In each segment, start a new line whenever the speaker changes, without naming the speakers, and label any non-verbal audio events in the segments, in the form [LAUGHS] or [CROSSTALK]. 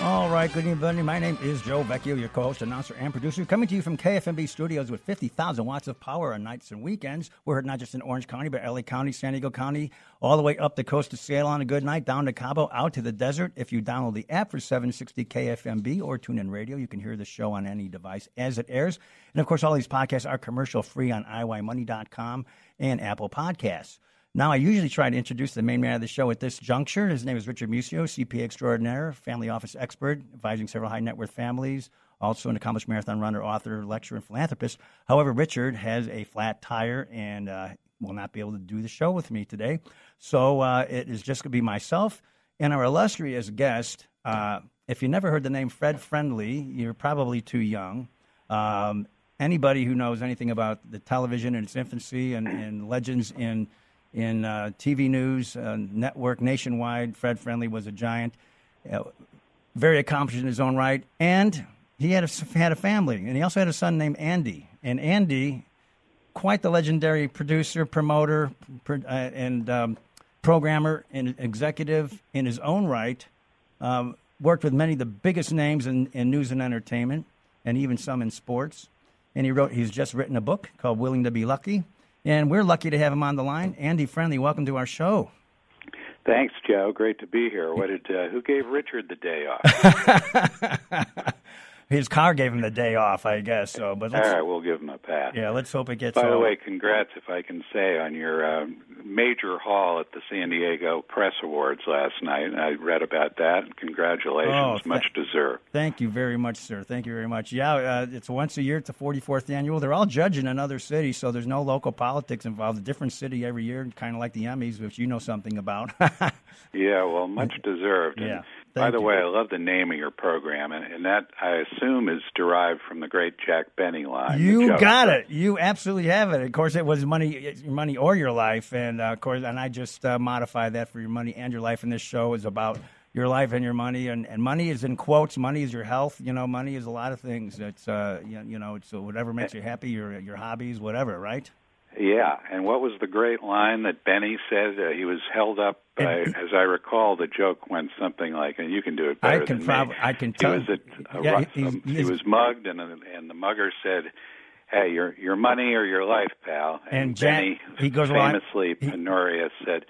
All right, good evening, everybody. My name is Joe Vecchio, your co-host, announcer, and producer, coming to you from KFMB studios with 50,000 watts of power on nights and weekends. We're heard not just in Orange County, but LA County, San Diego County, all the way up the coast to Seattle on a good night, down to Cabo, out to the desert. If you download the app for 760 KFMB or tune in radio, you can hear the show on any device as it airs. And of course, all these podcasts are commercial free on IYMoney.com and Apple Podcasts. Now, I usually try to introduce the main man of the show at this juncture. His name is Richard Musio, CPA extraordinaire, family office expert, advising several high net worth families, also an accomplished marathon runner, author, lecturer, and philanthropist. However, Richard has a flat tire and uh, will not be able to do the show with me today. So uh, it is just going to be myself and our illustrious guest. Uh, if you never heard the name Fred Friendly, you're probably too young. Um, anybody who knows anything about the television in its infancy and, and legends in in uh, TV news, uh, network nationwide. Fred Friendly was a giant, uh, very accomplished in his own right, and he had a, had a family, and he also had a son named Andy. And Andy, quite the legendary producer, promoter, uh, and um, programmer and executive in his own right. Um, worked with many of the biggest names in, in news and entertainment, and even some in sports. And he wrote. He's just written a book called "Willing to Be Lucky." And we're lucky to have him on the line. Andy Friendly, welcome to our show.
Thanks, Joe. Great to be here. What did uh, who gave Richard the day off? [LAUGHS]
His car gave him the day off, I guess. So, but
all right, we'll give him a pass.
Yeah, let's hope it gets.
By the way, congrats, if I can say, on your uh, major haul at the San Diego Press Awards last night. I read about that. Congratulations,
Oh, th-
much deserved.
Thank you very much, sir. Thank you very much. Yeah, uh, it's once a year. It's the 44th annual. They're all judging in other cities, so there's no local politics involved. A different city every year, kind of like the Emmys, which you know something about. [LAUGHS]
Yeah, well, much deserved. And
Yeah,
by the
you.
way, I love the name of your program, and, and that I assume is derived from the great Jack Benny line.
You got it. You absolutely have it. Of course, it was money, your money or your life, and uh, of course, and I just uh, modified that for your money and your life. And this show is about your life and your money, and, and money is in quotes. Money is your health. You know, money is a lot of things. It's uh, you, you know, it's whatever makes you happy, your your hobbies, whatever, right?
Yeah, and what was the great line that Benny said? Uh, he was held up. By,
And- [LAUGHS]
as I recall, the joke went something like, and you can do it
I
better
can
than
prob-
me.
I can
He
tell-
was at a,
Yeah,
ru-
he's-
um, he was mugged, and and the mugger said, "Hey, your your money or your life, pal."
And Jack-
Benny,
he goes, "Well,
famously
he-
penurious, said,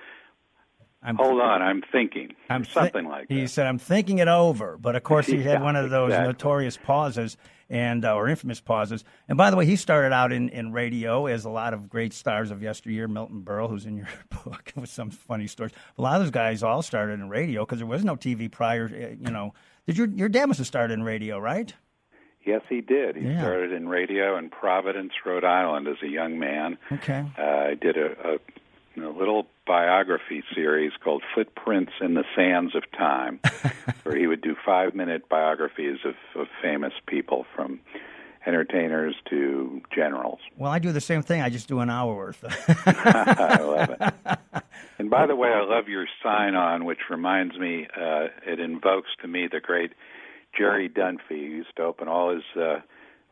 I'm
"Hold on, I'm thinking."
I'm
something like that.
He said, "I'm thinking it over," but of course he had [LAUGHS] one of those
exactly.
notorious pauses and uh, or infamous pauses. And by the way, he started out in, in radio as a lot of great stars of yesteryear. Milton Berle, who's in your [LAUGHS] book, with some funny stories. A lot of those guys all started in radio because there was no TV prior. uh, You know, did your your dad must have started in radio, right?
Yes, he did. He
Yeah.
started in radio in Providence, Rhode Island, as a young man.
Okay.
Uh, I did a, a, a little biography series called Footprints in the Sands of Time, [LAUGHS] where he would do five minute biographies of, of famous people from entertainers to generals.
Well, I do the same thing. I just do an hour worth. [LAUGHS]
I love it. And by the way, I love your sign on, which reminds me, uh, it invokes to me the great Jerry Dunphy, who used to open all his uh,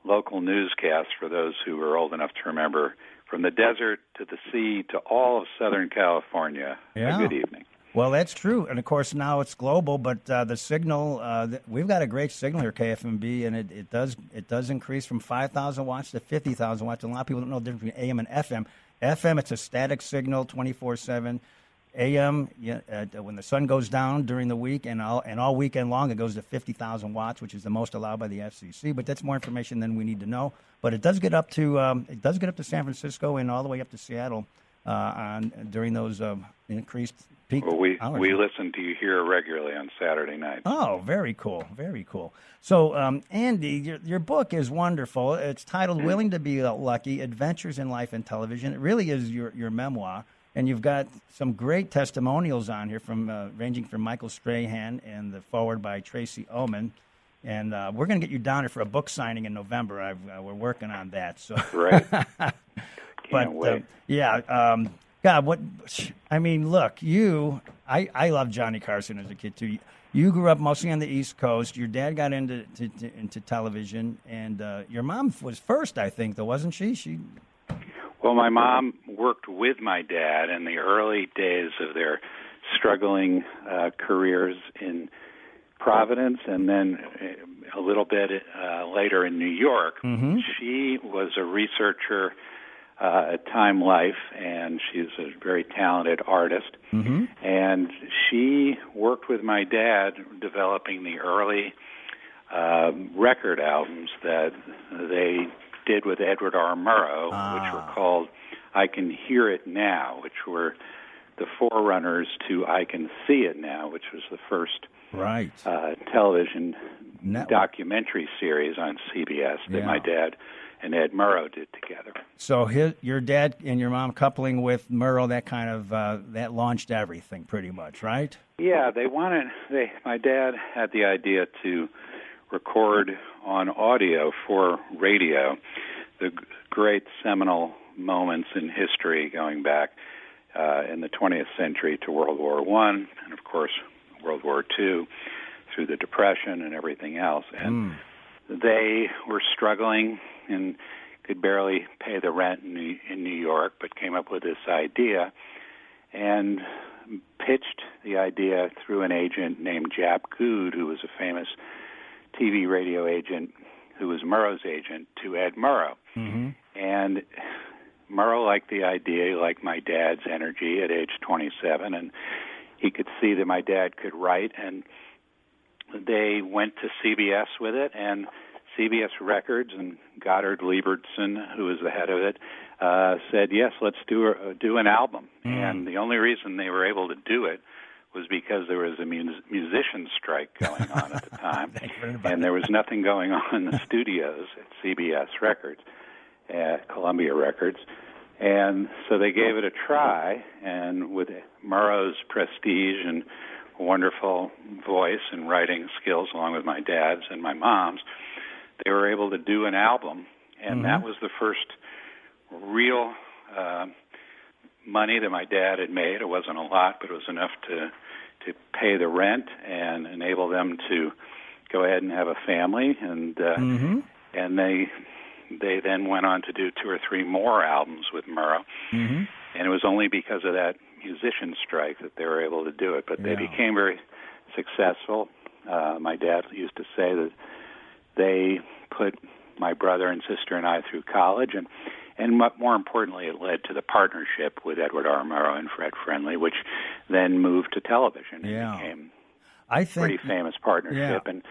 local newscasts for those who are old enough to remember from the desert to the sea to all of Southern California.
Yeah.
A good evening.
Well, that's true, and of course now it's global. But uh, the signal, uh, th- we've got a great signal here, KFMB, and it, it does it does increase from five thousand watts to fifty thousand watts. And a lot of people don't know the difference between AM and FM. FM, it's a static signal, twenty four seven. AM, yeah, uh, when the sun goes down during the week and all and all weekend long, it goes to fifty thousand watts, which is the most allowed by the FCC. But that's more information than we need to know. But it does get up to um, it does get up to San Francisco and all the way up to Seattle uh, on during those um, increased peak
Well, we
hours.
we listen to you here regularly on Saturday night.
Oh, very cool, very cool. So, um, Andy, your your book is wonderful. It's titled "Willing to Be Lucky: Adventures in Life and Television." It really is your your memoir, and you've got some great testimonials on here from uh, ranging from Michael Strahan and the forward by Tracey Ullman. And uh, we're going to get you down here for a book signing in November. I've, uh, we're working on that. So,
Right. [LAUGHS]
but uh, yeah, um, God, what? I mean, look, you. I I love Johnny Carson as a kid too. You grew up mostly on the East Coast. Your dad got into to, to, into television, and uh, your mom was first, I think, though, wasn't she? She.
Well, my mom worked with my dad in the early days of their struggling uh, careers in Providence, and then uh, a little bit uh, later in New York.
Mm-hmm.
She was a researcher uh, at Time Life, and she's a very talented artist.
Mm-hmm.
And she worked with my dad developing the early uh, record albums that they did with Edward R. Murrow,
Ah.
which were called I Can Hear It Now, which were the forerunners to I Can See It Now, which was the first
Right.
uh, television
Network.
documentary series on CBS that
Yeah.
my dad and Ed Murrow did together.
So his, your dad and your mom coupling with Murrow, that kind of uh, that launched everything, pretty much, right?
Yeah, they wanted. They my dad had the idea to record on audio for radio the g- great seminal moments in history going back uh, in the 20th century to World War One, and of course World War Two, through the Depression and everything else. And they were struggling and could barely pay the rent in New, in New York, but came up with this idea and pitched the idea through an agent named Jap Gude, who was a famous TV radio agent who was Murrow's agent, to Ed Murrow.
Mm-hmm.
And Murrow liked the idea, he liked my dad's energy at age 27, and he could see that my dad could write. And they went to CBS with it, and CBS Records and Goddard Lieberson, who was the head of it, uh, said, "Yes, let's do a, do an album." And the only reason they were able to do it was because there was a mus- musician strike going on at the [LAUGHS] time, and there was nothing going on in the studios at CBS Records, at Columbia Records, and so they gave it a try. And with Murrow's prestige and wonderful voice and writing skills, along with my dad's and my mom's, they were able to do an album, and that was the first real uh, money that my dad had made. It wasn't a lot, but it was enough to to pay the rent and enable them to go ahead and have a family. And uh,
Mm-hmm.
and they they then went on to do two or three more albums with Murrow.
Mm-hmm.
And it was only because of that musician strike that they were able to do it. But they
Yeah.
became very successful. Uh, my dad used to say that they put my brother and sister and I through college, and and more importantly, it led to the partnership with Edward R. Murrow and Fred Friendly, which then moved to television and
Yeah.
became
I
a
think
pretty famous partnership.
Yeah.
And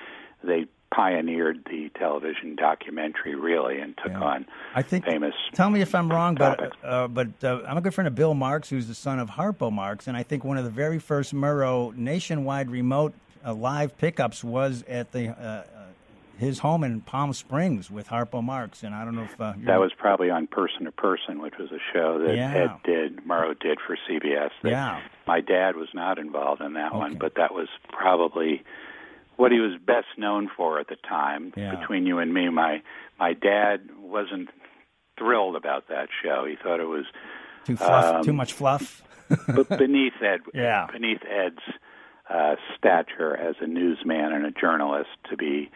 they pioneered the television documentary really, and took
Yeah.
on
I think.
famous.
Tell me if I'm wrong, but uh, but uh, I'm a good friend of Bill Marx, who's the son of Harpo Marx, and I think one of the very first Murrow nationwide remote uh, live pickups was at the uh, uh, his home in Palm Springs with Harpo Marx, and I don't know if uh,
That was probably on Person to Person, which was a show that
Yeah.
Ed did, Murrow did for CBS.
Yeah.
My dad was not involved in that one, but that was probably what he was best known for at the time.
Yeah.
Between you and me, my my dad wasn't thrilled about that show. He thought it was
too fluff,
um,
too much fluff.
but [LAUGHS] beneath Ed,
Yeah.
beneath Ed's uh, stature as a newsman and a journalist to be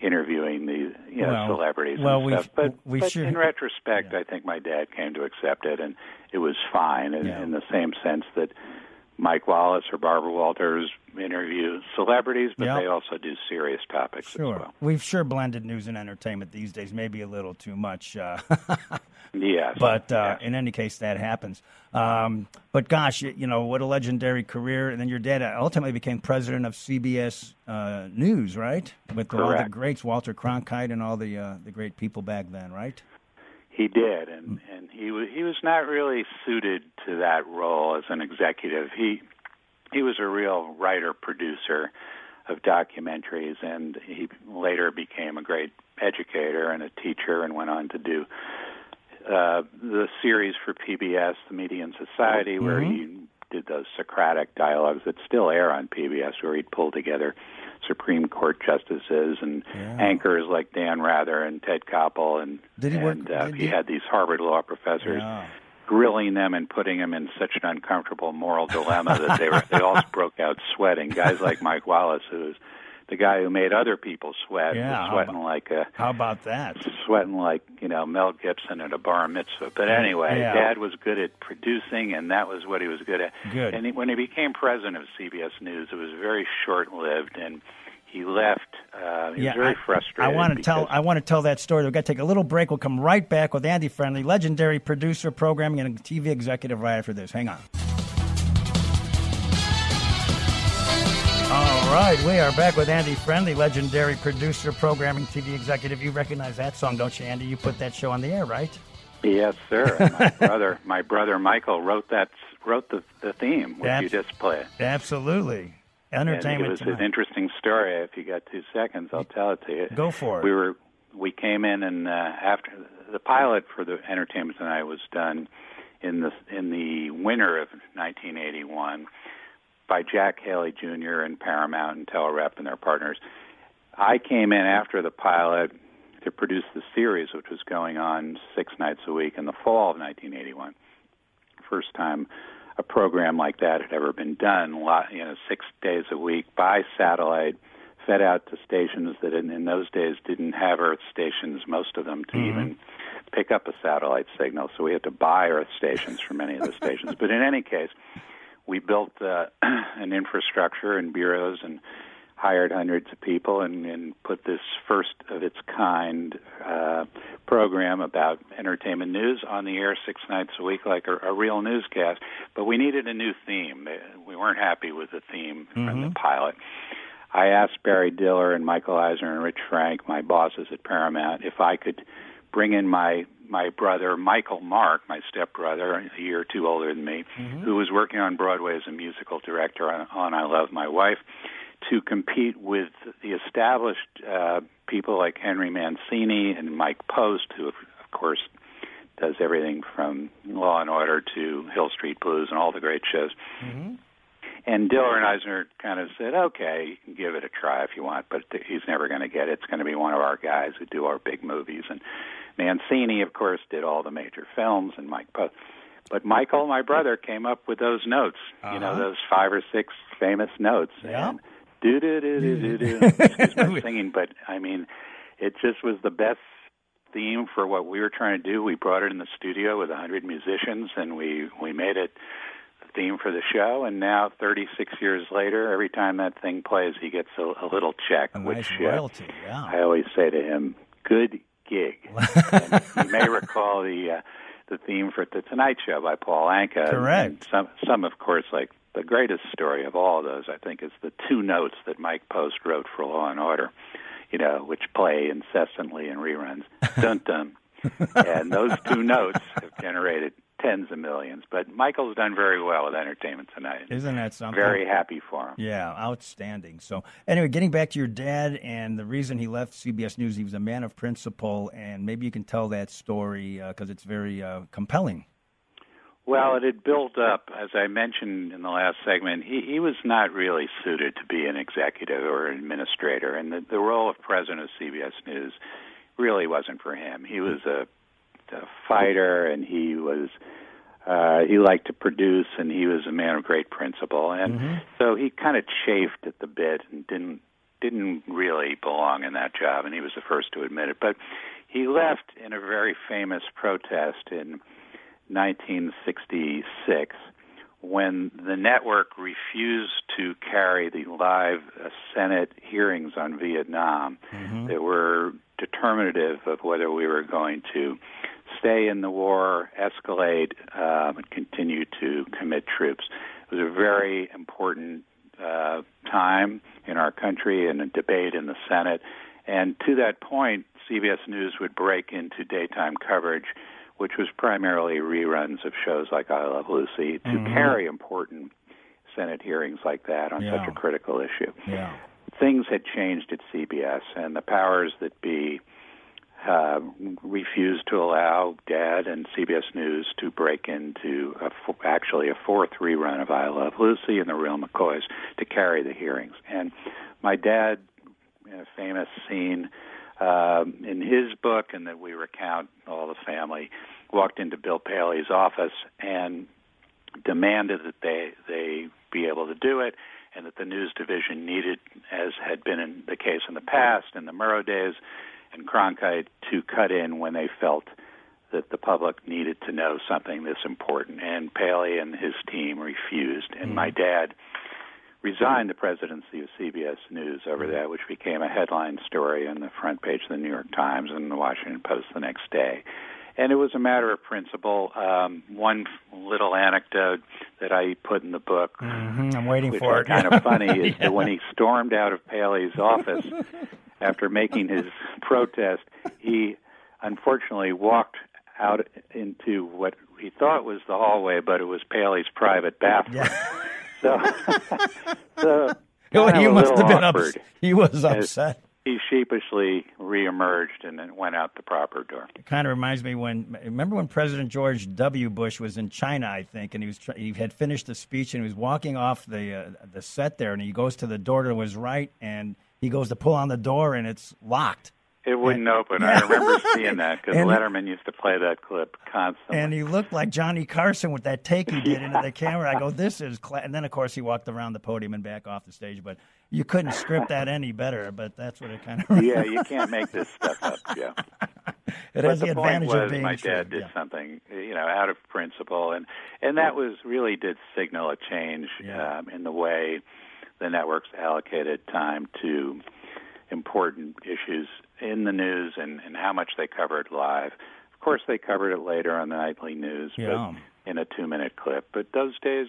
interviewing the you know
Well-
celebrities
well,
and stuff. But,
we
but
sure-
in retrospect, I think my dad came to accept it, and it was fine in,
Yeah.
in the same sense that Mike Wallace or Barbara Walters interview celebrities, but
Yeah.
they also do serious topics
Sure,
as well.
we've sure blended news and entertainment these days, maybe a little too much. Uh, [LAUGHS]
Yes,
But uh,
yes.
in any case, that happens. Um, but gosh, you, you know what a legendary career! And then your dad ultimately became president of CBS uh, News, right? With all the greats, Walter Cronkite, and all the uh, the great people back then, right?
He did, and and he was he was not really suited to that role as an executive. He he was a real writer producer of documentaries, and he later became a great educator and a teacher, and went on to do uh, the series for PBS, The Median Society, where he did those Socratic dialogues that still air on PBS, where he'd pull together Supreme Court justices and
Yeah.
anchors like Dan Rather and Ted Koppel, and
Did he work-
uh, he
he-
had these Harvard law professors
Yeah.
grilling them and putting them in such an uncomfortable moral dilemma that they were they all [LAUGHS] broke out sweating. Guys like Mike Wallace, who was the guy who made other people sweat,
yeah,
sweating
about-
like a
How about that?
sweating like you know Mel Gibson at a bar mitzvah. But anyway,
Yeah.
Dad was good at producing, and that was what he was good at.
Good.
And he, when he became president of CBS News, it was very short lived, and he left. Uh, he was very
I,
frustrated.
I want to tell. I want to tell that story. We've got to take a little break. We'll come right back with Andy Friendly, legendary producer, programming, and TV executive. Right after this, hang on. Right, we are back with Andy Friendly, legendary producer, programming, TV executive. You recognize that song, don't you, Andy? You put that show on the air, right?
Yes, sir. My [LAUGHS] brother, my brother Michael wrote that wrote the the theme, which you just played.
Absolutely.
And it
Entertainment
was an interesting story. If you got two seconds, I'll tell it to you.
Go for it.
We were we came in and uh, after the pilot for the Entertainment Tonight was done in the in the winter of 1981 by Jack Haley Jr. and Paramount and Telerep and their partners. I came in after the pilot to produce the series, which was going on six nights a week in the fall of 1981. First time a program like that had ever been done, lot- you know, six days a week by satellite, fed out to stations that in, in those days didn't have Earth stations, most of them, to mm-hmm. even pick up a satellite signal. So we had to buy Earth stations for many of the stations. But in any case, we built uh, [CLEARS THROAT] an infrastructure and bureaus and hired hundreds of people and, and put this first of its kind uh, program about entertainment news on the air six nights a week, like a, a real newscast. But we needed a new theme. Uh, We weren't happy with the theme from the pilot. I asked Barry Diller and Michael Eisner and Rich Frank, my bosses at Paramount, if I could bring in my my brother Michael Mark, my stepbrother, a year or two older than me, who was working on Broadway as a musical director on, on I Love My Wife, to compete with the established uh, people like Henry Mancini and Mike Post, who of course does everything from Law and Order to Hill Street Blues and all the great shows. And Diller and Eisner kind of said, "Okay, you can give it a try if you want, but th- he's never going to get it. It's going to be one of our guys who do our big movies." And Mancini, of course, did all the major films, and Mike Post. But Michael, my brother, came up with those notes. You know,
Uh-huh.
those five or six famous notes.
Yeah.
And do do do do do do. [LAUGHS] Excuse my singing, but I mean, it just was the best theme for what we were trying to do. We brought it in the studio with a hundred musicians, and we we made it the theme for the show. And now, 36 years later, every time that thing plays, he gets a, a little check,
A
which
nice
uh,
yeah.
I always say to him, "Good gig." [LAUGHS] you may recall the uh, the theme for the Tonight Show by Paul Anka.
Correct.
And some, some, of course, like the greatest story of all those, I think, is the two notes that Mike Post wrote for Law and Order. You know, which play incessantly in reruns. [LAUGHS] Dun dun. and those two notes have generated tens of millions. But Michael's done very well with Entertainment Tonight.
Isn't that something?
Very happy for him.
Yeah, outstanding. So, anyway, getting back to your dad and the reason he left CBS News, he was a man of principle, and maybe you can tell that story because it's very uh, compelling.
Well, it had built up, as I mentioned in the last segment. He, he was not really suited to be an executive or an administrator, and the, the role of president of CBS News really wasn't for him. He was a, a fighter, and he was uh, he liked to produce, and he was a man of great principle, and so he kind of chafed at the bit and didn't didn't really belong in that job, and he was the first to admit it. But he left in a very famous protest in 1966 when the network refused to carry the live uh, Senate hearings on Vietnam that were determinative of whether we were going to stay in the war, escalate, um, and continue to commit troops. It was a very important uh, time in our country and a debate in the Senate. And to that point, CBS News would break into daytime coverage, which was primarily reruns of shows like I Love Lucy, to carry important Senate hearings like that on
Yeah.
such a critical issue.
Yeah.
Things had changed at CBS, and the powers that be uh, refused to allow Dad and CBS News to break into a f- actually a fourth rerun of I Love Lucy and The Real McCoys to carry the hearings. And my dad, in a famous scene um, in his book, and that we recount all the family, walked into Bill Paley's office and demanded that they they be able to do it, and that the news division needed, as had been in the case in the past in the Murrow days and Cronkite, to cut in when they felt that the public needed to know something this important. And Paley and his team refused, and my mm-hmm. dad resigned the presidency of CBS News over mm-hmm. that, which became a headline story on the front page of the New York Times and the Washington Post the next day and it was a matter of principle. Um, one little anecdote that I put in the book,
mm-hmm. I'm waiting
which
for
are
it.
kind of funny, [LAUGHS] is
Yeah.
that when he stormed out of Paley's office after making his [LAUGHS] protest, he unfortunately walked out into what he thought was the hallway, but it was Paley's private bathroom.
Yeah.
So, [LAUGHS] so
Well, must have been upset. He was upset.
He sheepishly reemerged and then went out the proper door.
It kind of reminds me when remember when President George W. Bush was in China, I think, and he was he had finished the speech and he was walking off the uh, the set there, and he goes to the door to his right, and he goes to pull on the door, and it's locked.
It wouldn't open.
Yeah. [LAUGHS]
I remember seeing that because Letterman used to play that clip constantly.
And he looked like Johnny Carson with that take he did into the [LAUGHS] camera. I go, this is, cla-. and then of course he walked around the podium and back off the stage. But you couldn't script [LAUGHS] that any better. But that's what it kind of. [LAUGHS]
yeah, you can't make this stuff up. Yeah,
it
but
has
the,
the, advantage
was
of being
my
true.
dad did
Yeah.
something, you know, out of principle, and and that was really did signal a change
Yeah.
um, in the way the networks allocated time to important issues in the news and, and how much they covered live. Of course, they covered it later on the nightly news,
Yeah.
but in a two-minute clip. But those days,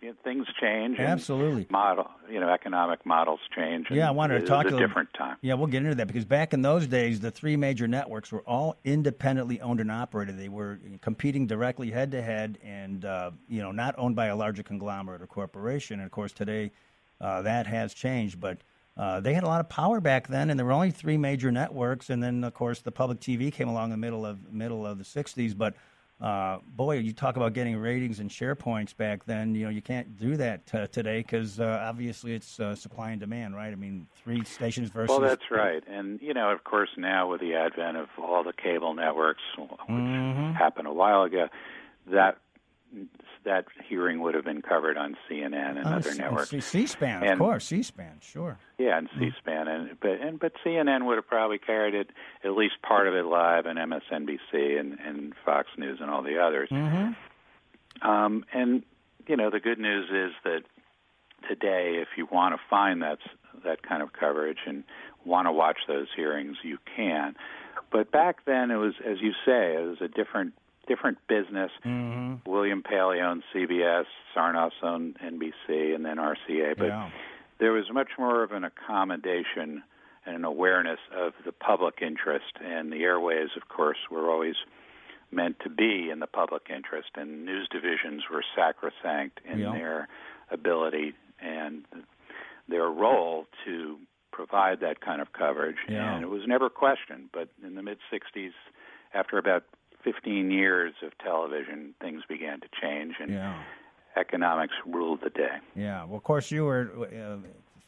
you know, things change.
Absolutely.
Model, you know, economic models change.
Yeah, I wanted to talk
a
them-
different time.
Yeah, we'll get into that because back in those days, the three major networks were all independently owned and operated. They were competing directly head to head, and uh, you know, not owned by a larger conglomerate or corporation. And of course, today uh, that has changed, but. Uh, they had a lot of power back then, and there were only three major networks. And then, of course, the public TV came along in the middle of middle of the '60s. But uh, boy, you talk about getting ratings and share points back then. You know, you can't do that t- today because uh, obviously it's uh, supply and demand, right? I mean, three stations versus.
Well, that's right. And, you know, of course, now with the advent of all the cable networks, which
Mhm.
happened a while ago, that that hearing would have been covered on CNN and
On
other networks.
C- C-SPAN, of course, C-SPAN, sure.
Yeah, and C-SPAN, and but and but CNN would have probably carried it at least part of it live, and MSNBC and and Fox News and all the others.
Mm-hmm.
Um, and you know, the good news is that today, if you want to find that that kind of coverage and want to watch those hearings, you can. But back then, it was, as you say, it was a different different business.
Mm-hmm.
William Paley owned CBS, Sarnoff owned NBC, and then RCA. But
yeah.
there was much more of an accommodation and an awareness of the public interest, and the airways, of course, were always meant to be in the public interest, and news divisions were sacrosanct in
Yeah.
their ability and their role to provide that kind of coverage,
Yeah.
and it was never questioned. But in the mid '60s, after about 15 years of television, things began to change, and
Yeah.
economics ruled the day.
Yeah. Well, of course, you were uh,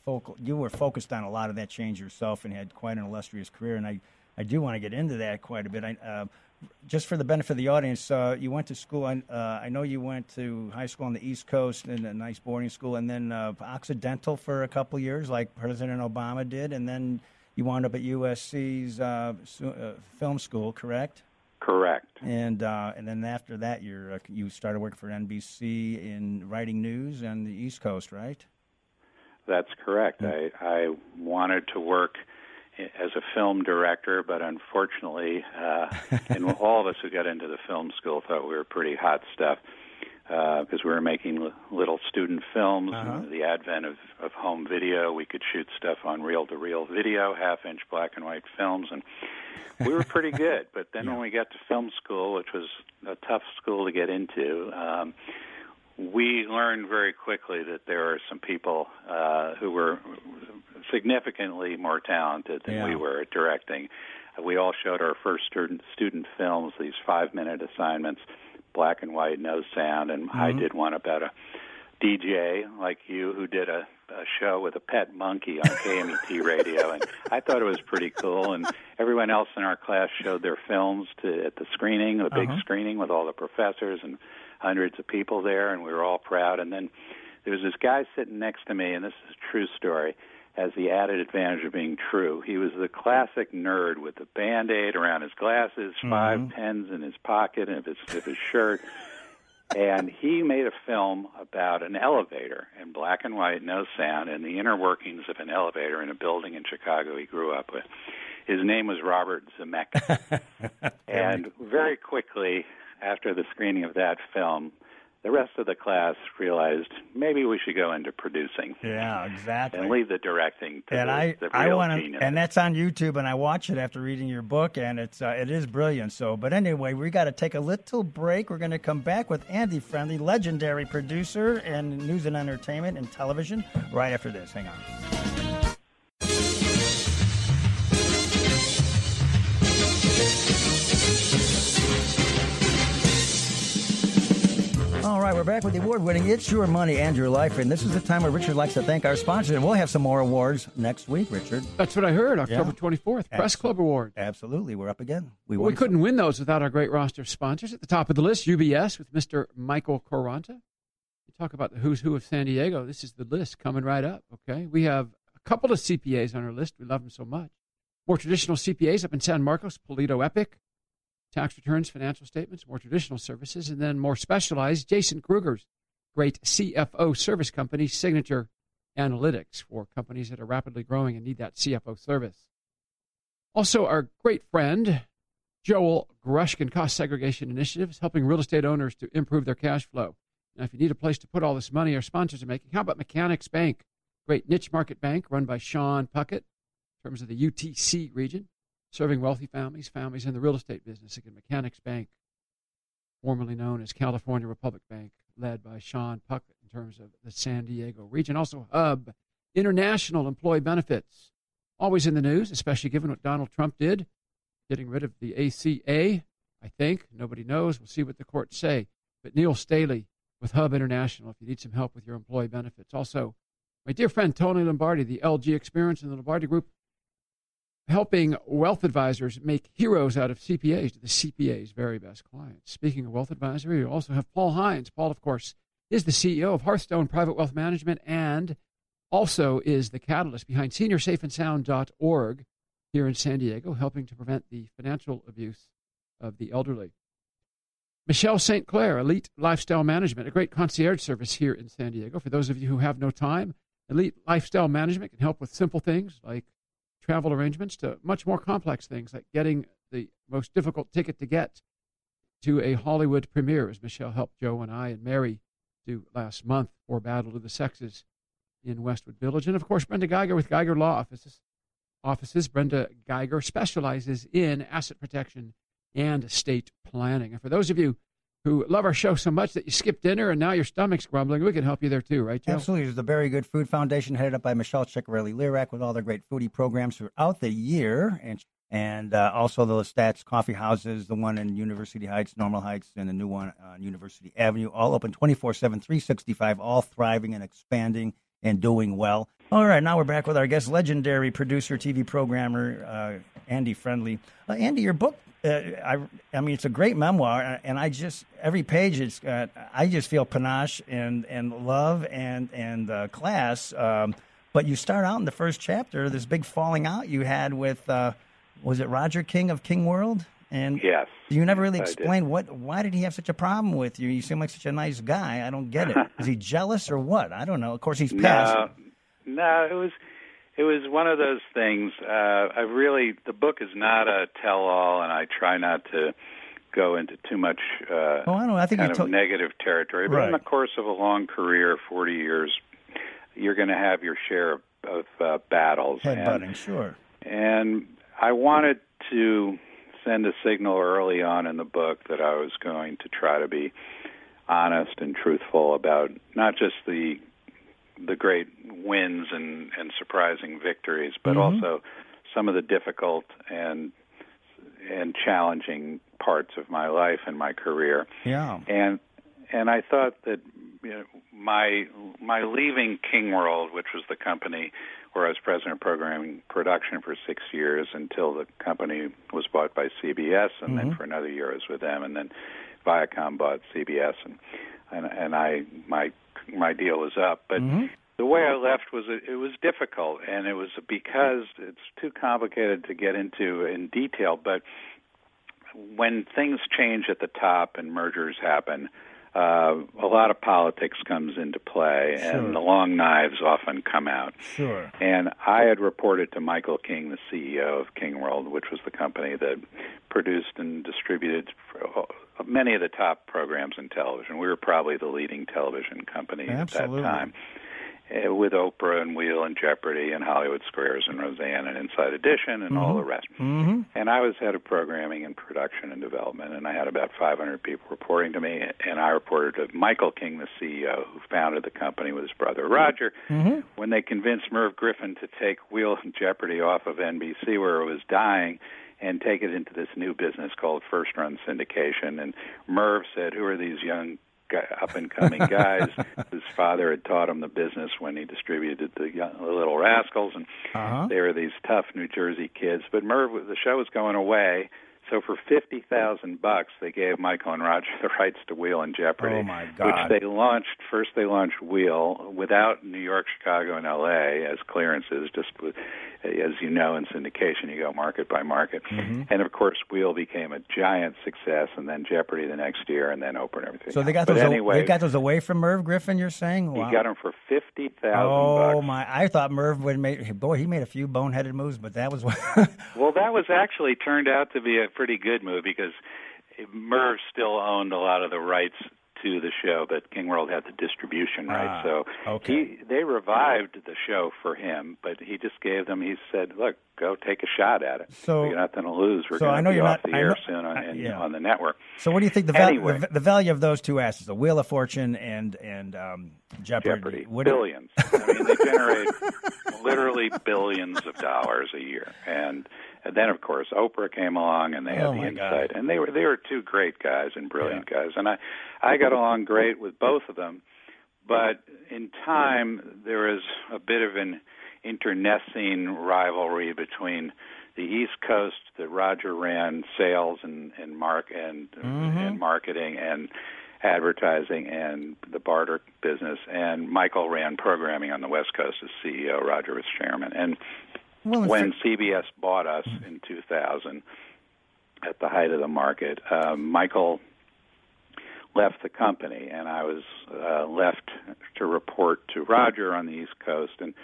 focal, you were focused on a lot of that change yourself and had quite an illustrious career. And I, I do want to get into that quite a bit. I, uh, just for the benefit of the audience, uh, you went to school. I, uh, I know you went to high school on the East Coast in a nice boarding school, and then uh, Occidental for a couple years, like President Obama did, and then you wound up at USC's uh, uh, film school, correct?
Correct.
And uh, and then after that, you're uh, you started working for NBC in writing news on the East Coast, right?
That's correct. I, I wanted to work as a film director, but unfortunately, uh, [LAUGHS] and all of us who got into the film school thought we were pretty hot stuff because we were making li- little student films.
Uh-huh.
The advent of, of home video, we could shoot stuff on reel-to-reel video, half-inch black and white films, and we were pretty [LAUGHS] good. But then when we got to film school, which was a tough school to get into, um, we learned very quickly that there are some people uh, who were significantly more talented than
Yeah.
we were at directing. Uh, we all showed our first student student films, these five minute assignments, black and white, no sound, and I
Mm-hmm.
did one about a DJ like you who did a, a show with a pet monkey on [LAUGHS] KMET radio, and I thought it was pretty cool. And everyone else in our class showed their films to at the screening, the big
Uh-huh.
screening with all the professors and hundreds of people there, and we were all proud. And then there was this guy sitting next to me, and this is a true story. Has the added advantage of being true. He was the classic nerd with the band aid around his glasses, five mm-hmm. pens in his pocket of his of his shirt and he made a film about an elevator in black and white, no sound, and the inner workings of an elevator in a building in Chicago he grew up with. His name was Robert Zemeckis. [LAUGHS] and very quickly after the screening of that film, the rest of the class realized maybe we should go into producing
Yeah, exactly.
and leave the directing to
and
the,
I,
the
I
real
want to,
genius.
and that's on YouTube, and I watch it after reading your book, and it's, uh, it is brilliant. So, but anyway, we got to take a little break. We're going to come back with Andy Friendly, legendary producer in news and entertainment and television, right after this. Hang on. We're back with the award-winning "It's Your Money and Your Life," and this is the time where Richard likes to thank our sponsors, and we'll have some more awards next week, Richard.
That's what I heard. October
Yeah.
24th, Press. Club Award.
Absolutely, we're up again. We,
We couldn't win those without our great roster of sponsors. At the top of the list, UBS with Mr. Michael Coranta. You talk about the who's who of San Diego. This is the list coming right up. Okay, we have a couple of CPAs on our list. We love them so much. More traditional CPAs up in San Marcos, Polito Epic, tax returns, financial statements, more traditional services, and then more specialized. Jason Kruger's great CFO service company, Signature Analytics, for companies that are rapidly growing and need that CFO service. Also, our great friend, Joel Grushkin Cost Segregation Initiatives, helping real estate owners to improve their cash flow. Now, if you need a place to put all this money our sponsors are making, how about Mechanics Bank? Great niche market bank run by Sean Puckett in terms of the UTC region, serving wealthy families, families in the real estate business. Again, Mechanics Bank, formerly known as California Republic Bank, led by Sean Puckett in terms of the San Diego region. Also, Hub International Employee Benefits, always in the news, especially given what Donald Trump did, getting rid of the ACA. I think nobody knows. We'll see what the courts say. But Neil Staley with Hub International, if you need some help with your employee benefits. Also, my dear friend Tony Lombardi, the LG Experience and the Lombardi Group, helping wealth advisors make heroes out of CPAs, the CPA's very best clients. Speaking of wealth advisory, you also have Paul Hines. Paul, of course, is the CEO of Hearthstone Private Wealth Management and also is the catalyst behind seniorsafeandsound.org here in San Diego, helping to prevent the financial abuse of the elderly. Michelle St. Clair, Elite Lifestyle Management, a great concierge service here in San Diego. For those of you who have no time, Elite Lifestyle Management can help with simple things like travel arrangements to much more complex things like getting the most difficult ticket to get to a Hollywood premiere, as Michelle helped Joe and I and Mary do last month for Battle of the Sexes in Westwood Village. And of course, Brenda Geiger with Geiger Law Offices. Offices. Brenda Geiger specializes in asset protection and estate planning. And for those of you who love our show so much that you skip dinner and now your stomach's grumbling, we can help you there too, right, Joe?
Absolutely. There's the Very Good Food Foundation headed up by Michelle Ciccarelli Lerach with all their great foodie programs throughout the year. And and uh, also the Lestat's Coffee Houses, the one in University Heights, Normal Heights, and the new one on University Avenue, all open 24 7, 365, all thriving and expanding and doing well. All right, now we're back with our guest, legendary producer, TV programmer, uh, Andy Friendly. Uh, Andy, your book, uh, I, I mean, it's a great memoir, and I just every page, it's got, I just feel panache and and love and and uh, class. Um, but you start out in the first chapter, this big falling out you had with, uh, was it Roger King of King World? And
Yes.
you never really explained what. Why did he have such a problem with you? You seem like such a nice guy. I don't get it. Is he [LAUGHS] jealous or what? I don't know. Of course, he's passed.
No, no, it was it was one of those things. Uh, I really the book is not a tell-all, and I try not to go into too much uh,
Oh, I don't. I think
kind of negative territory. But in the course of a long career, forty years, you're going to have your share of, of uh, battles. and-
Headbutting, sure.
and I wanted to send a signal early on in the book that I was going to try to be honest and truthful about not just the the great wins and, and surprising victories, but also some of the difficult and and challenging parts of my life and my career.
Yeah.
And and I thought that you know, my my leaving King World, which was the company where I was president of programming production for six years until the company was bought by CBS, and
Mm-hmm.
then for another year I was with them, and then Viacom bought CBS, and and and I my my deal was up, but.
Mm-hmm.
The way I left was it, it was difficult, and it was because it's too complicated to get into in detail. But when things change at the top and mergers happen, uh, a lot of politics comes into play,
Sure.
and the long knives often come out.
Sure.
And I had reported to Michael King, the CEO of King World, which was the company that produced and distributed uh, many of the top programs in television. We were probably the leading television company
Absolutely.
at that time. Uh, with Oprah and Wheel and Jeopardy and Hollywood Squares and Roseanne and Inside Edition and all the rest.
Mm-hmm.
And I was head of programming and production and development, and I had about 500 people reporting to me. And I reported to Michael King, the CEO, who founded the company with his brother Roger.
Mm-hmm.
When they convinced Merv Griffin to take Wheel and Jeopardy off of NBC, where it was dying, and take it into this new business called First Run Syndication, and Merv said, "Who are these young?" Up and coming guys. [LAUGHS] His father had taught him the business when he distributed the, young, the Little Rascals, and
Uh-huh.
they were these tough New Jersey kids. But Merv, the show was going away, so for fifty thousand bucks, they gave Michael and Roger [LAUGHS] the rights to Wheel and Jeopardy,
Oh, my God.
which they launched. First, they launched Wheel without New York, Chicago, and L.A. as clearances. Just with, as you know, in syndication, you go market by market,
Mm-hmm.
and of course, Wheel became a giant success, and then Jeopardy the next year, and then Oprah and everything.
So they got
but
those.
anyway,
they got those away from Merv Griffin. You're saying?
he got them for fifty thousand
Oh
bucks.
Oh my! I thought Merv would make. Boy, he made a few boneheaded moves, but that was. [LAUGHS]
Well, that was actually turned out to be a pretty good move because Merv still owned a lot of the rights to the show, but King World had the distribution rights.
Ah,
so
okay.
he they revived the show for him, but he just gave them. He said, "Look, go take a shot at it.
So-
you got nothing to lose. We're
so
going to be
you're
off
not-
the
I
air
know-
soon on,
I- yeah.
on the network."
so, what do you think the, val-
Anyway.
the, the value of those two assets, the Wheel of Fortune and and um, Jeopardy?
Jeopardy.
What
billions. I mean, they generate literally billions of dollars a year. And, and then, of course, Oprah came along, and they had
Oh,
the
my God.
insight. And they were they were two great guys and brilliant guys. And I I got along great with both of them. But in time, there was a bit of an internecine rivalry between the East Coast that Roger ran sales and and mark and
Mm-hmm.
and marketing and advertising and the barter business and Michael ran programming on the West Coast as CEO Roger was chairman and
Well,
when CBS bought us in 2000 at the height of the market um, Michael left the company and I was uh, left to report to Roger on the East Coast and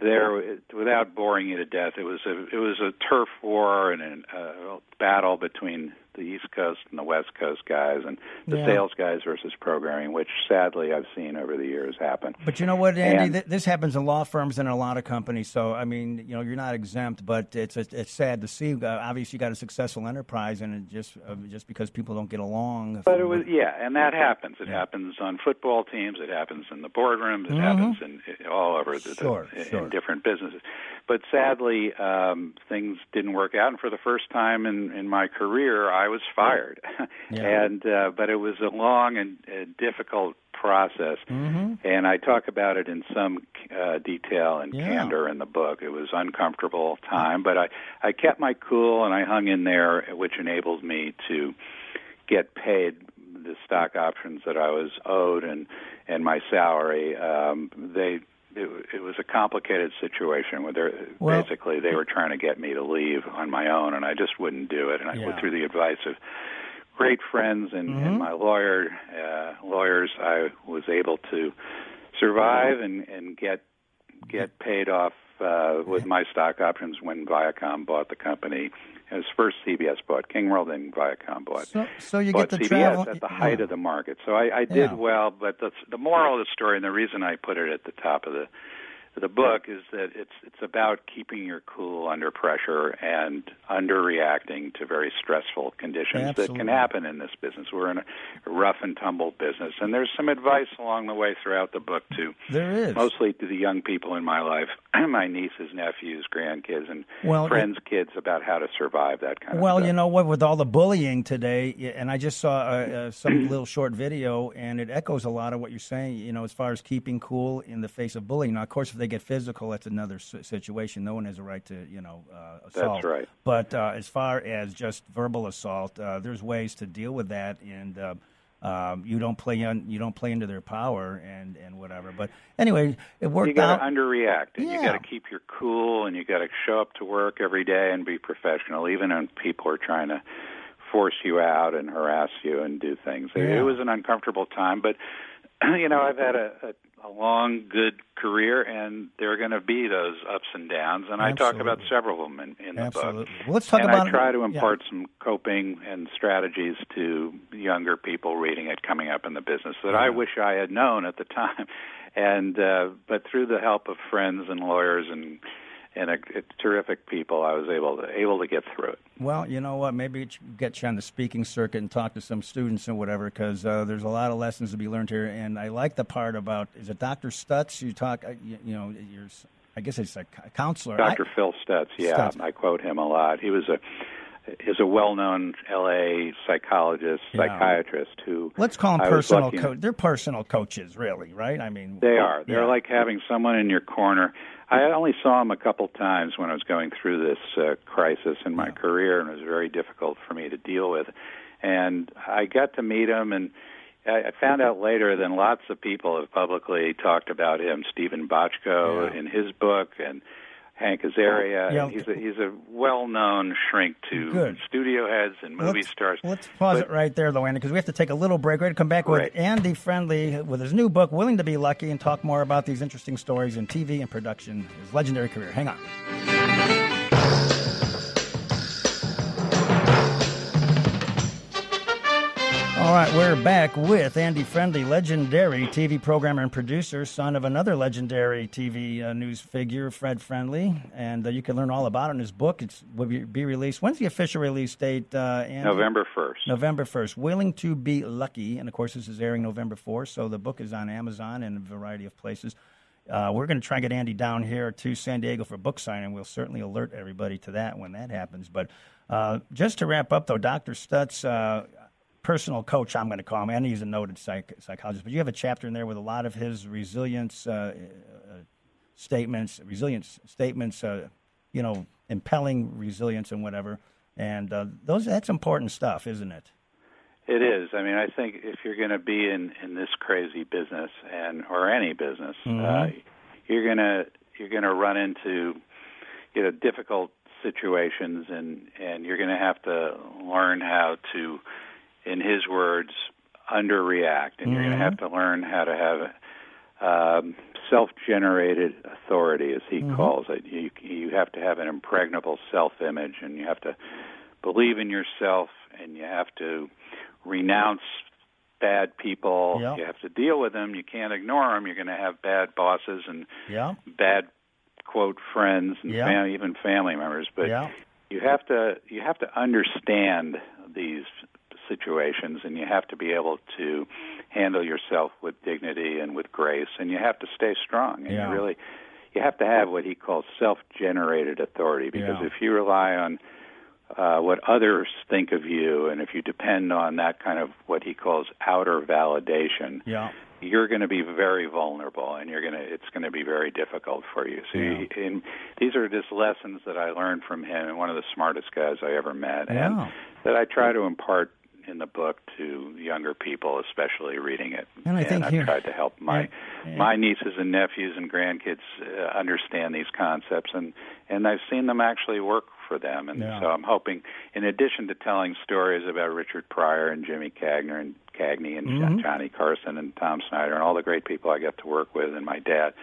there without boring you to death it was a it was a turf war and a uh, battle between the East Coast and the West Coast guys and the
Yeah.
sales guys versus programming which sadly I've seen over the years happen
But you know what, Andy?
And-
Th- this happens in law firms and in a lot of companies. So I mean, you know, you're not exempt, but it's it's sad to see. Uh, obviously, you got a successful enterprise, and it just uh, just because people don't get along.
But it was yeah, and that happens. It happens on football teams. It happens in the boardrooms. It happens in, all over the, the-
Mm-hmm. Sure,
in different businesses. But sadly, um, things didn't work out, and for the first time in in my career, I was fired. [LAUGHS]
Yeah.
and uh, but it was a long and uh, difficult process,
Mm-hmm.
and I talk about it in some uh, detail and
Yeah.
candor in the book. It was uncomfortable time, but I I kept my cool and I hung in there, which enabled me to get paid the stock options that I was owed and and my salary. Um, they it, it was a complicated situation where they're,
Well-
basically they were trying to get me to leave on my own, and I just wouldn't do it. And I
Yeah.
went through the advice of great friends and, and my lawyer uh, lawyers. I was able to survive and and get get paid off uh, with my stock options when Viacom bought the company. It was first CBS bought King World, then Viacom bought
So, so you
bought
get the
CBS
travel
at the height
yeah.
of the market. So I, I did
Yeah.
well, but the the moral of the story and the reason I put it at the top of the the book is that it's it's about keeping your cool under pressure and underreacting to very stressful conditions
Absolutely.
that can happen in this business. We're in a rough and tumble business, and there's some advice along the way throughout the book too.
There is
mostly to the young people in my life, [CLEARS THROAT] my nieces, nephews, grandkids, and
Well,
friends' kids about how to survive that kind of
Well, you know what? With all the bullying today, and I just saw uh, uh, some [CLEARS THROAT] little short video, and it echoes a lot of what you're saying. You know, as far as keeping cool in the face of bullying. Now, of course, if they get physical, that's another situation. No one has a right to, you know, uh, assault.
right.
But uh, as far as just verbal assault, uh, there's ways to deal with that, and uh, um, you don't play on, you don't play into their power and and whatever. But anyway, it worked out.
you got to underreact, and you got to keep your cool, and you got to show up to work every day and be professional, even when people are trying to force you out and harass you and do things.
Yeah.
It was an uncomfortable time, but [CLEARS THROAT] you know, I've had a, a, a long, good career, and there are going to be those ups and downs, and I talk about several of them in, in the
Absolutely.
book.
Well, let's talk
and
about
I try to
yeah.
impart some coping and strategies to younger people reading it coming up in the business that I wish I had known at the [LAUGHS] time. And uh, but through the help of friends and lawyers and and a, a terrific people, I was able to able to get through it.
Well, you know what? Maybe get you on the speaking circuit and talk to some students and whatever, because uh, there's a lot of lessons to be learned here. And I like the part about is it Dr. Stutz? You talk, uh, you, you know, you're, I guess it's a counselor.
Dr.
I-
Phil Stutz, yeah,
Stutz.
I quote him a lot. He was a is a well-known L.A. psychologist,
Yeah.
psychiatrist who
let's call them
I
personal. coach. They're personal coaches, really, right? I mean,
They are. They're
yeah.
like having someone in your corner. I only saw him a couple times when I was going through this uh, crisis in my career, and it was very difficult for me to deal with. And I got to meet him, and I found out later that lots of people have publicly talked about him. Steven Bochco
Yeah.
in his book, and Hank Azaria.
Oh, yeah.
He's a, he's a well-known shrink to
Good.
studio heads and movie
let's,
stars.
Let's pause
But-
it right there, though, because we have to take a little break. We're going to come back with Andy Friendly with his new book, Willing to Be Lucky, and talk more about these interesting stories in TV and production, his legendary career. Hang on. All right, we're back with Andy Friendly, legendary TV programmer and producer, son of another legendary TV uh, news figure, Fred Friendly. And uh, you can learn all about it in his book. It's will be, be released. When's the official release date, uh, Andy?
November first.
November 1st. Willing to be Lucky. And of course, this is airing November 4th. So the book is on Amazon and a variety of places. Uh, we're going to try and get Andy down here to San Diego for book signing. We'll certainly alert everybody to that when that happens. But uh, just to wrap up, though, Dr. Stutz, uh, personal coach, I'm going to call him. Andy he's a noted psych- psychologist. But you have a chapter in there with a lot of his resilience uh, uh, statements, resilience statements, uh, you know, impelling resilience and whatever. And uh, those that's important stuff, isn't it?
It is. I mean, I think if you're going to be in in this crazy business and or any business, uh, you're gonna you're gonna run into you know difficult situations, and and you're going to have to learn how to, in his words, underreact, and you're going to have to learn how to have um, self-generated authority, as he calls it. You you have to have an impregnable self-image, and you have to believe in yourself, and you have to renounce bad people.
Yeah.
You have to deal with them. You can't ignore them. You're going to have bad bosses and
Yeah.
bad quote friends and
Yeah.
fam- even family members. But you have to you have to understand these situations, and you have to be able to handle yourself with dignity and with grace, and you have to stay strong. And
Yeah.
you really you have to have what he calls self-generated authority because
Yeah.
if you rely on uh, what others think of you, and if you depend on that kind of what he calls outer validation,
Yeah.
you're going to be very vulnerable, and you're going to it's going to be very difficult for you. So,
Yeah.
you, and these are just lessons that I learned from him, and one of the smartest guys I ever met,
Yeah.
and that I try to impart in the book to younger people, especially reading it.
And I think
I've
here-
tried to help my
and-
my nieces and nephews and grandkids uh, understand these concepts, and and I've seen them actually work for them. And
Yeah.
so I'm hoping, in addition to telling stories about Richard Pryor and Jimmy Cagner and Cagney and
Mm-hmm.
Johnny Carson and Tom Snyder and all the great people I got to work with, and my dad,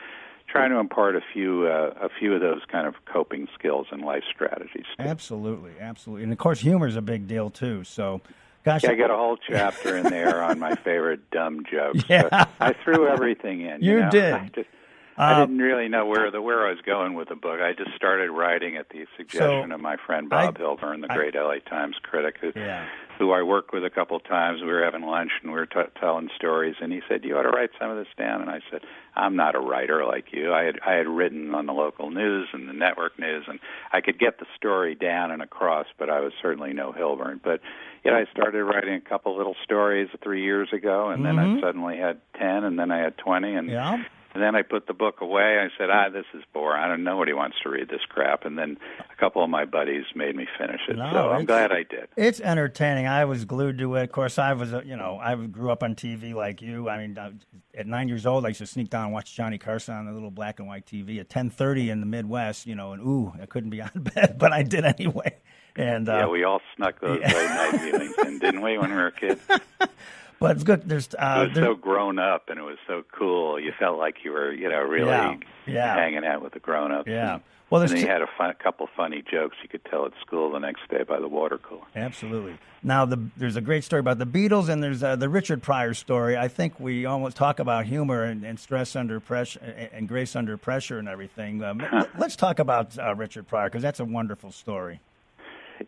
trying to impart a few uh, a few of those kind of coping skills and life strategies.
Absolutely, absolutely, and of course, humor is a big deal too. So, gosh,
I got a [LAUGHS] whole chapter in there on my favorite dumb jokes. [LAUGHS]
Yeah.
So I threw everything in.
You
know?
did. [LAUGHS]
I
Uh,
didn't really know where the where I was going with the book. I just started writing at the suggestion
So,
of my friend Bob
I-
Hilburn, the
I-
great LA Times critic, who,
Yeah.
who I worked with a couple of times. We were having lunch and we were t- telling stories, and he said, "You ought to write some of this down." And I said, "I'm not a writer like you. I had I had written on the local news and the network news, and I could get the story down and across, but I was certainly no Hilburn. But yet I started writing a couple little stories three years ago, and then
Mhm.
I suddenly had ten, and then I had twenty, and
Yeah.
And then I put the book away. I said, "Ah, this is boring. I don't. know Nobody wants to read this crap." And then a couple of my buddies made me finish it.
No,
so I'm glad I did.
It's entertaining. I was glued to it. Of course, I was, a, you know, I grew up on TV like you. I mean, uh, at nine years old, I used to sneak down and watch Johnny Carson on the little black and white TV at ten thirty in the Midwest. You know, and ooh, I couldn't be [LAUGHS] out of bed, but I did anyway. And uh,
yeah, we all snuck those
yeah.
late night viewings in, didn't we, when we were kids? [LAUGHS]
but it's good. There's,
It
uh,
was
there-
so grown up, and it was so cool. You felt like you were, you know, really
Yeah, yeah.
hanging out with the grown ups.
yeah. Well, there's
then you
two-
had a fun, couple funny jokes you could tell at school the next day by the water cooler.
Absolutely. Now, the, there's a great story about the Beatles, and there's uh, the Richard Pryor story. I think we almost talk about humor and, and stress under pressure and, and grace under pressure and everything. Um, [LAUGHS] let- let's talk about uh, Richard Pryor because that's a wonderful story.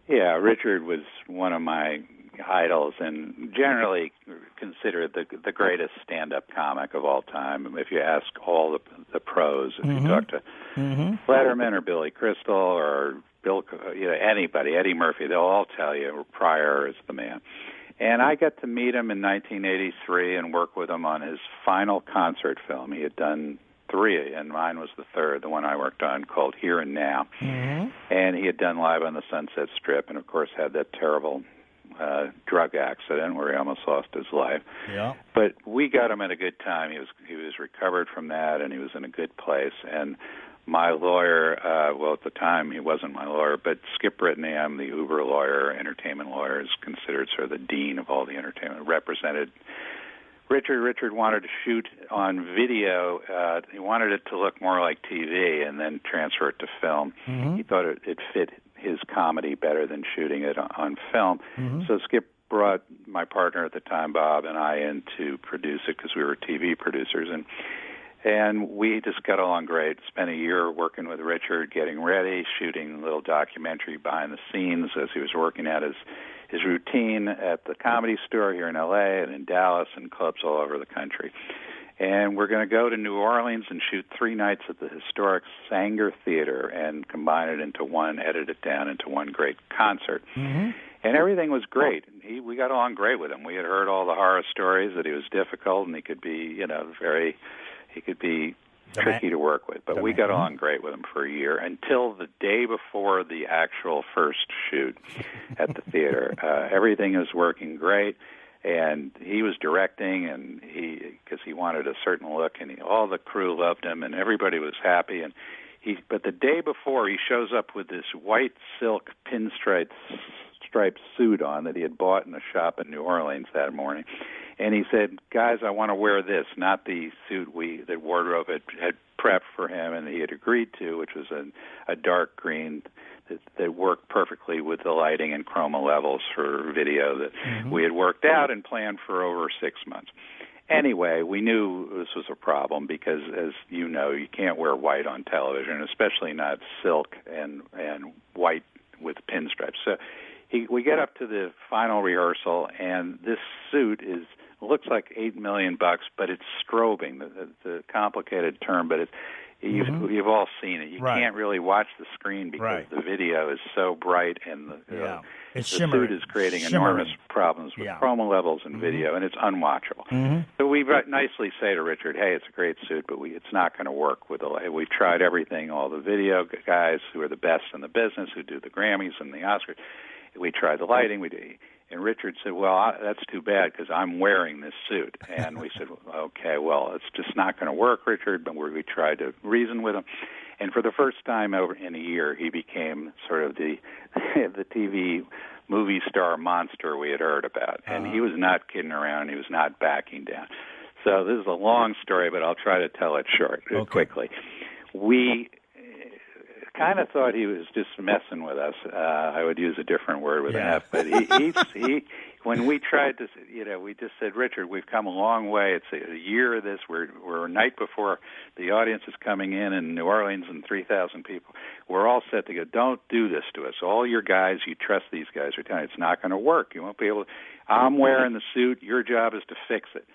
Yeah, Richard was one of my idols and generally considered the the greatest stand-up comic of all time. If you ask all the the pros, if you mm-hmm. talk to mm-hmm. Letterman or Billy Crystal or Bill, you know anybody, Eddie Murphy, they'll all tell you Pryor is the man. And I got to meet him in 1983 and work with him on his final concert film. He had done three, and mine was the third, the one I worked on called Here and Now mm-hmm. and he had done live on the Sunset Strip, and of course had that terrible uh, drug accident where he almost lost his life.
Yeah.
But we got him at a good time. He was he was recovered from that, and he was in a good place. And my lawyer, uh, well, at the time he wasn't my lawyer, but Skip Brittenham, I'm the Uber lawyer, entertainment lawyer, is considered sort of the dean of all the entertainment. Represented Richard. Richard wanted to shoot on video. Uh, he wanted it to look more like TV, and then transfer it to film. He thought it, it fit his comedy better than shooting it on, film. Mm-hmm. So Skip brought my partner at the time, Bob, and I in to produce it because we were TV producers, and and we just got along great. Spent a year working with Richard, getting ready, shooting a little documentary behind the scenes as he was working at his his routine at the comedy store here in LA and in Dallas and clubs all over the country. And we're going to go to New Orleans and shoot three nights at the historic Saenger Theater and combine it into one, edit it down into one great concert.
Mm-hmm.
And everything was great. He, we got along great with him. We had heard all the horror stories that he was difficult and he could be, you know, very, he could be
The
tricky
man-
to work with. But
the
we
man-
got along great with him for a year until the day before the actual first shoot at the theater. [LAUGHS] Uh, everything was working great, and he was directing, and he because he wanted a certain look, and he, all the crew loved him, and everybody was happy, and he. But the day before, he shows up with this white silk pinstripe striped suit on that he had bought in a shop in New Orleans that morning. And he said, "Guys, I want to wear this, not the suit we that wardrobe had, had prepped for him and he had agreed to, which was a, a dark green that, worked perfectly with the lighting and chroma levels for video that mm-hmm. we had worked out and planned for over six months." Anyway, we knew this was a problem because, as you know, you can't wear white on television, especially not silk and and white with pinstripes. So he, we get up to the final rehearsal, and this suit is looks like eight million bucks, but it's strobing. The, the, the complicated term, but it's you've you've all seen it. You
Right.
can't really watch the screen because
Right.
the video is so bright, and the,
Yeah.
uh, the
shimmering.
suit is creating
Shimmering.
enormous problems with
Yeah.
chroma levels and video, and it's unwatchable.
Mhm.
So we nicely say to Richard, "Hey, it's a great suit, but we, it's not going to work with the. We've tried everything. All the video guys who are the best in the business, who do the Grammys and the Oscars. We tried the lighting. We did." And Richard said, "Well, I, that's too bad because I'm wearing this suit." And we said, "Okay, well, it's just not going to work, Richard." But we, tried to reason with him, and for the first time over in a year, he became sort of the [LAUGHS] the TV movie star monster we had heard about, and he ah. was not kidding around. He was not backing down. So this is a long story, but I'll try to tell it short,
Okay.
quickly. We kind of thought he was just messing with us. Uh, I would use a different word with
Yeah.
an F, but he, he, he, when we tried to, you know, we just said, Richard, we've come a long way. It's a, a year of this. We're we're a night before the audience is coming in in New Orleans and three thousand people. We're all set to go. Don't do this to us. All your guys, you trust these guys are telling you it's not going to work. You won't be able. to I'm wearing the suit. Your job is to fix it.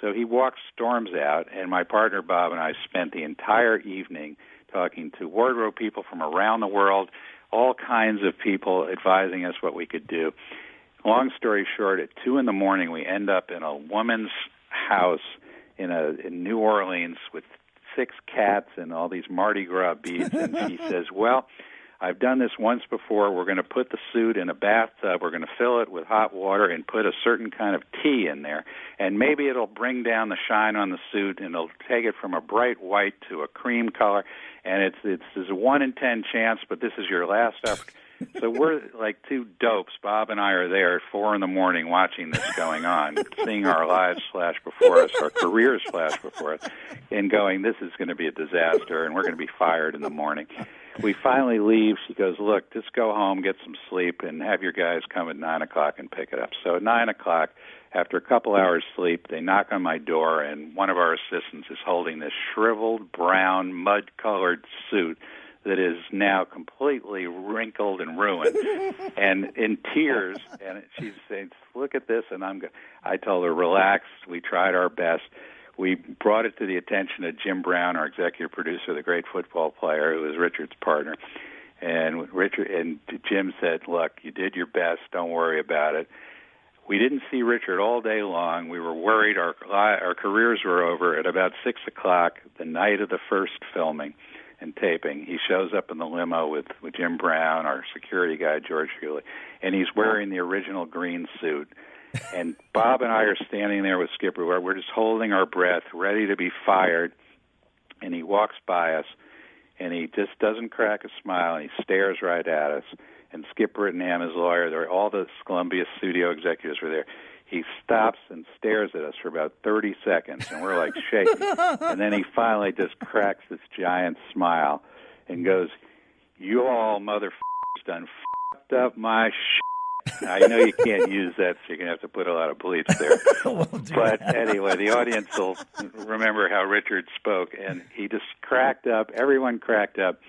So he walks, storms out, and my partner Bob and I spent the entire evening talking to wardrobe people from around the world, all kinds of people advising us what we could do. Long story short, at two in the morning, we end up in a woman's house in a in New Orleans with six cats and all these Mardi Gras beads, and she [LAUGHS] says, "Well." I've done this once before. We're going to put the suit in a bathtub. We're going to fill it with hot water and put a certain kind of tea in there. And maybe it'll bring down the shine on the suit and it'll take it from a bright white to a cream color. And it's it's there's a one in ten chance, but this is your last opportunity. So we're like two dopes. Bob and I are there at four in the morning watching this going on, seeing our lives flash before us, our careers flash before us, and going, this is going to be a disaster, and we're going to be fired in the morning. We finally leave. She goes, look, just go home, get some sleep, and have your guys come at nine o'clock and pick it up. So at nine o'clock, after a couple hours sleep, they knock on my door, and one of our assistants is holding this shriveled brown, mud-colored suit that is now completely wrinkled and ruined [LAUGHS] and in tears and she's saying look at this and i'm go- i told her relax we tried our best we brought it to the attention of jim brown our executive producer the great football player who was richard's partner and richard and jim said look you did your best don't worry about it we didn't see Richard all day long. We were worried. Our our careers were over at about six o'clock the night of the first filming and taping. He shows up in the limo with with Jim Brown, our security guy George Hewley, and he's wearing the original green suit. And Bob and I are standing there with Skipper. Where we're just holding our breath, ready to be fired. And he walks by us, and he just doesn't crack a smile, and he stares right at us. And Skip Brittenham, his lawyer, there, all the Columbia studio executives were there. He stops and stares at us for about 30 seconds, and we're like shaking. [LAUGHS] and then he finally just cracks this giant smile and goes, "You all motherfuckers done fucked up my shit." I know you can't use that, so you're gonna have to put a lot of bleeps there. [LAUGHS]
we'll
But
that.
anyway, the audience will remember how Richard spoke, and he just cracked up. Everyone cracked up.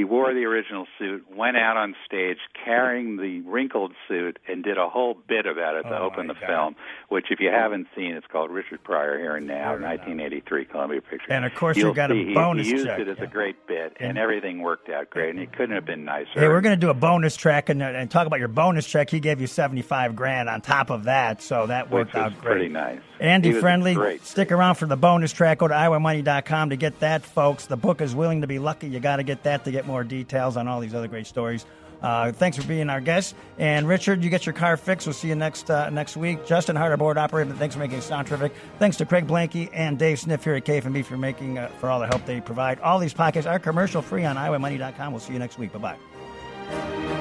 He wore the original suit, went out on stage carrying the wrinkled suit, and did a whole bit about it to
Oh,
open the
God.
film. Which, if you haven't seen, it's called Richard Pryor Here and Now,
Here and Now.
1983 Columbia Pictures.
And, of course,
You'll
you got a
see he-
bonus
He used
check,
it as
yeah.
a great bit, and,
And-
everything worked out great. And it couldn't have been nicer.
Hey, we're going to do a bonus track and, uh, and talk about your bonus track. He gave you seventy five grand on top of that, so that worked out great.
pretty nice.
Andy
He
Friendly,
great.
stick around for the bonus track. Go to iowamoney.com to get that, folks. The book is Willing to Be Lucky. You got to get that to get more details on all these other great stories. Uh, thanks for being our guest. And Richard, you get your car fixed. We'll see you next uh, next week. Justin Hart, our board operator, thanks for making it sound terrific. Thanks to Craig Blanky and Dave Sniff here at KFMB for making uh, for all the help they provide. All these podcasts are commercial free on iowamoney.com. We'll see you next week. Bye bye.